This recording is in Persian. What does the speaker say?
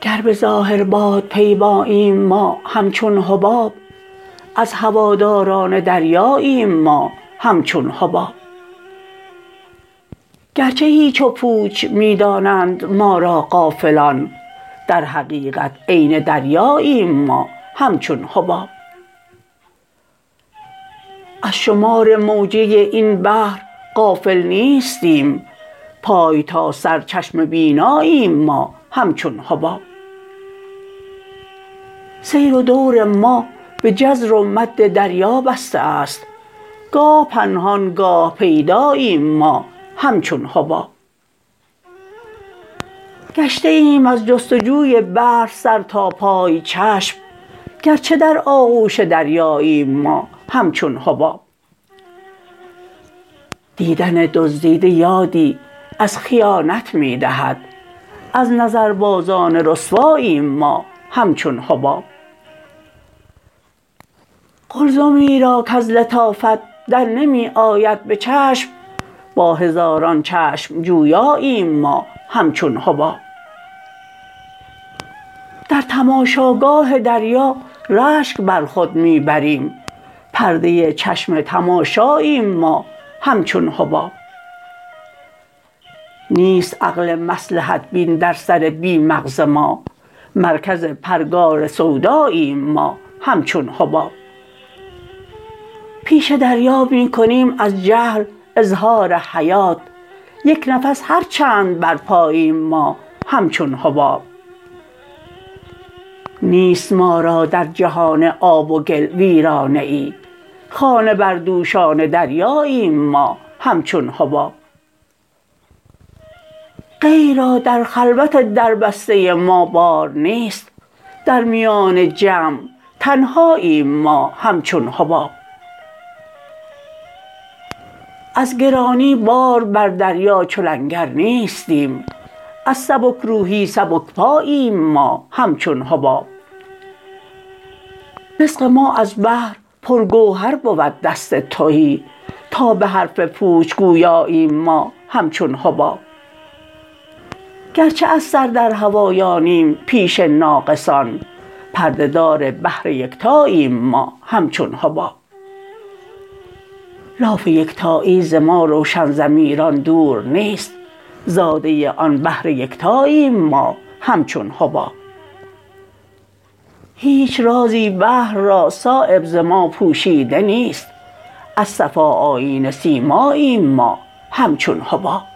گر به ظاهر بادپیماییم ما همچون حباب از هواداران دریاییم ما همچون حباب. گرچه هیچ و پوچ می دانند ما را غافلان در حقیقت عین دریاییم ما همچون حباب. از شمار موجه این بحر غافل نیستیم پای تا سر چشم بیناییم ما همچون حباب. سیر و دور ما به جزر و مد دریا بسته است گاه پنهان گاه پیداییم ما همچون حباب. گشته ایم از جستجوی بحر سر تا پای چشم گرچه در آغوش دریاییم ما همچون حباب. دیدن دزدیده یادی از خیانت می دهد از نظربازان رسواییم ما همچون حباب. قلزمی را کز لطافت در نمی آید به چشم با هزاران چشم جویاییم ما همچون حباب. در تماشاگاه دریا رشک بر خود می بریم. پرده چشم تماشاییم ما همچون حباب. نیست عقل مصلحت بین در سر بی مغز ما. مرکز پرگار سوداییم ما همچون حباب. پیش دریا می کنیم از جهل اظهار حیات. یک نفس هر چند بر پاییم ما همچون حباب. نیست ما را در جهان آب و گل ویرانه ای. خانه بردوشان دریاییم ما همچون حباب. غیر را در خلوت دربسته ما بار نیست. در میان جمع تنهاییم ما همچون حباب. از گرانی بار بر دریا چو لنگر نیستیم. از سبکروحی سبکپاییم ما همچون حباب. رزق ما از بحر پر گوهر بود دست تهی تا به حرف پوچ گویاییم ما همچون حباب. گرچه از سر در هوایانیم پیش ناقصان پرده دار بحر یکتاییم ما همچون حباب. لاف یکتایی ز ما روشن ضمیران دور نیست زاده آن بحر یکتاییم ما همچون حباب. هیچ رازی بحر را صایب ز ما پوشیده نیست از صفا آیینه سیماییم ما همچون حباب.